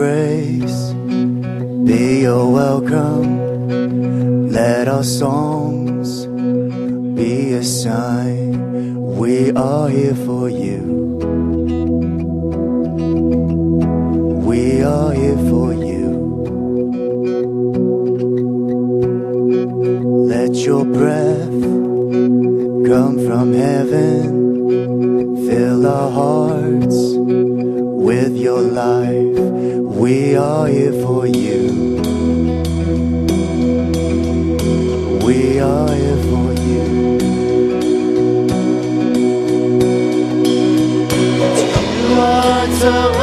embrace be your welcome. Let our songs be a sign we are here for you. We are here for you. Let your breath come from heaven, fill our hearts with your life. We are here for you. We are here for you. You are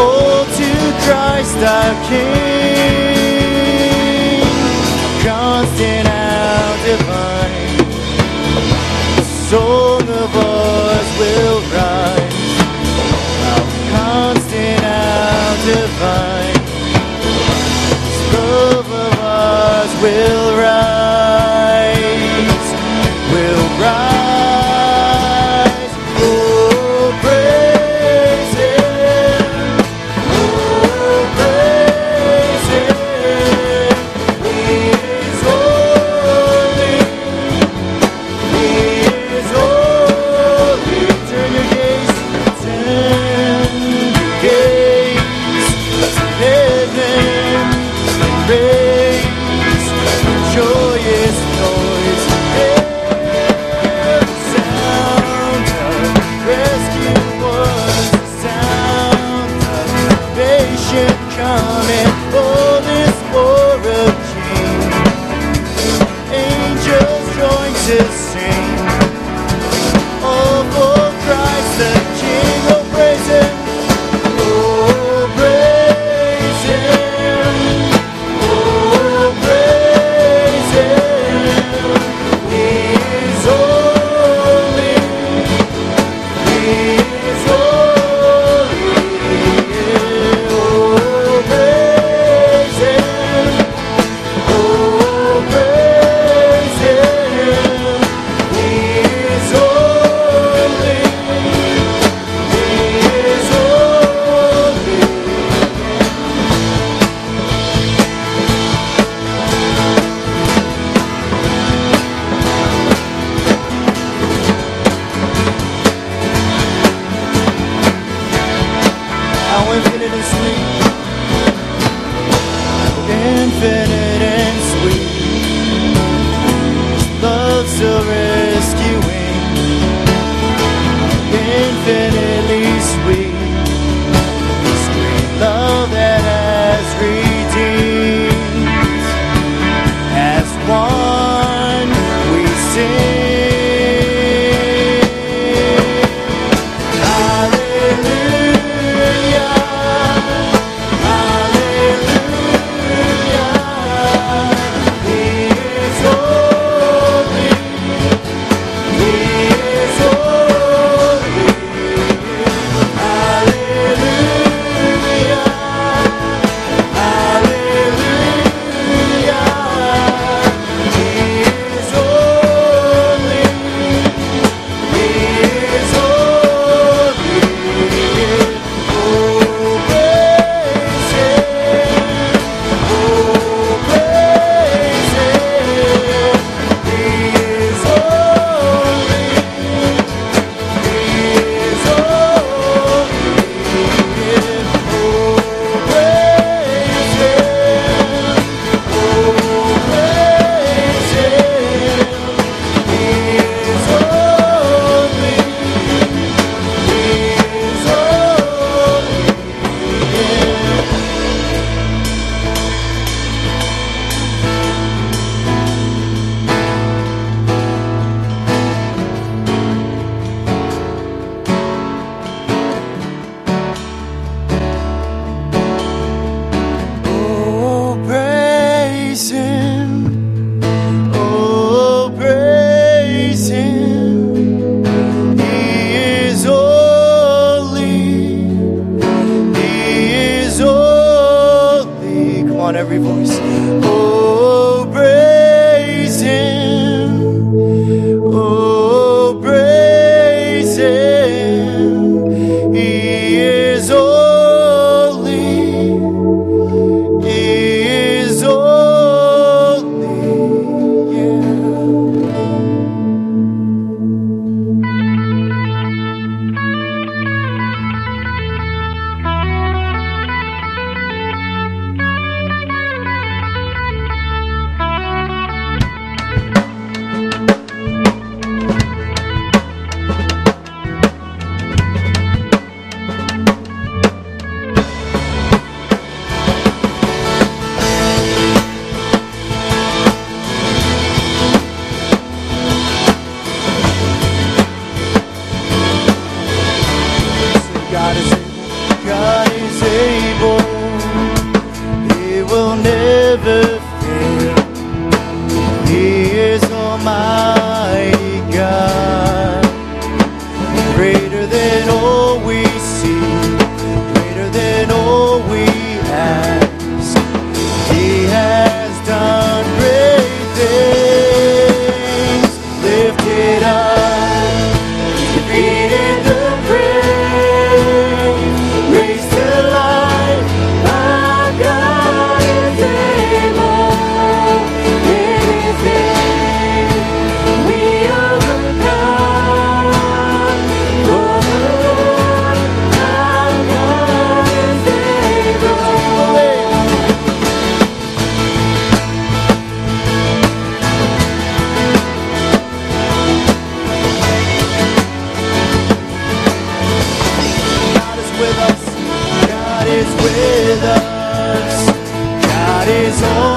all to Christ our King, constant our divine. The song of ours will rise, our constant our divine. The love of ours will. to sing. With us. God is with us. God is on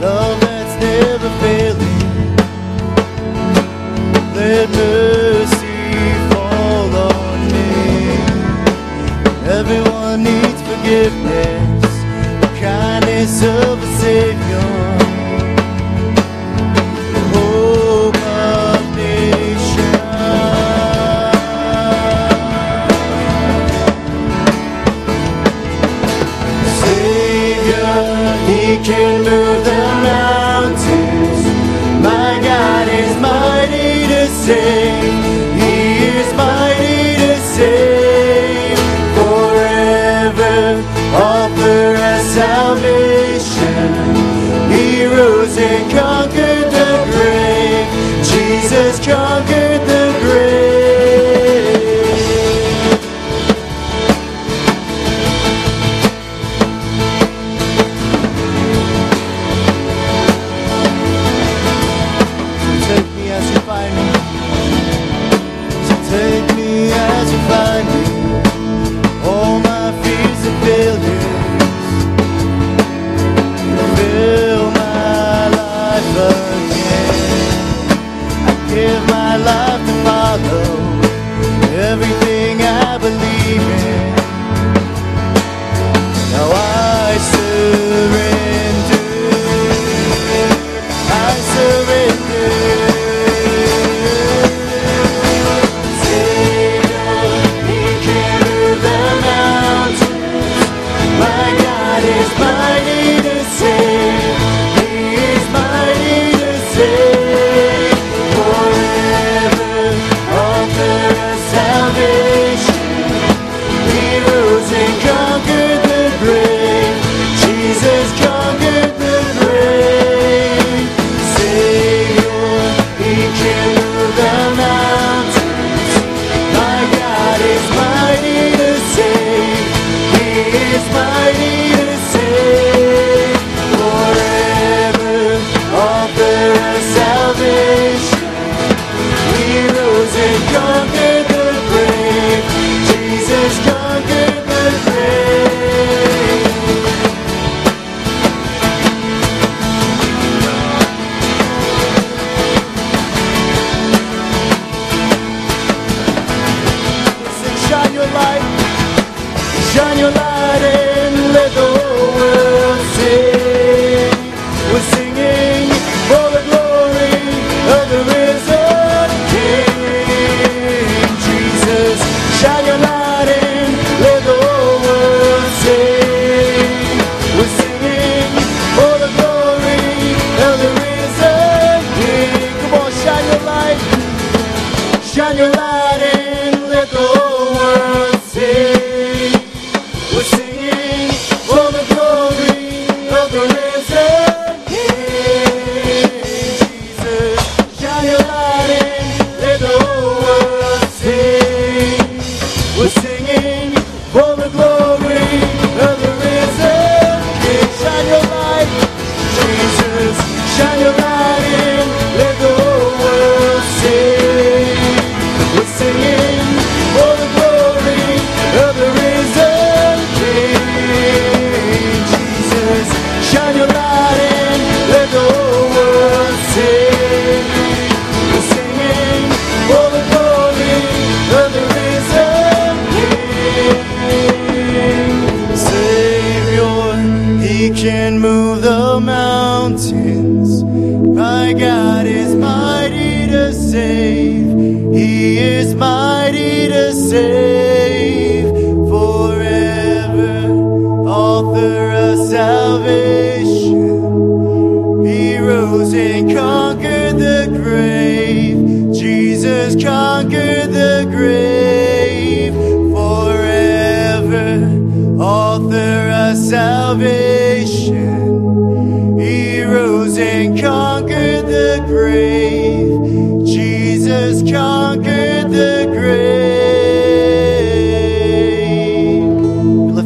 love that's never failing. Let mercy fall on me. Everyone needs forgiveness. We can move the mountain. mighty to save forever, author of salvation. He rose and conquered the grave. Jesus conquered the grave forever, author of salvation.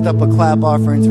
up a clap offering to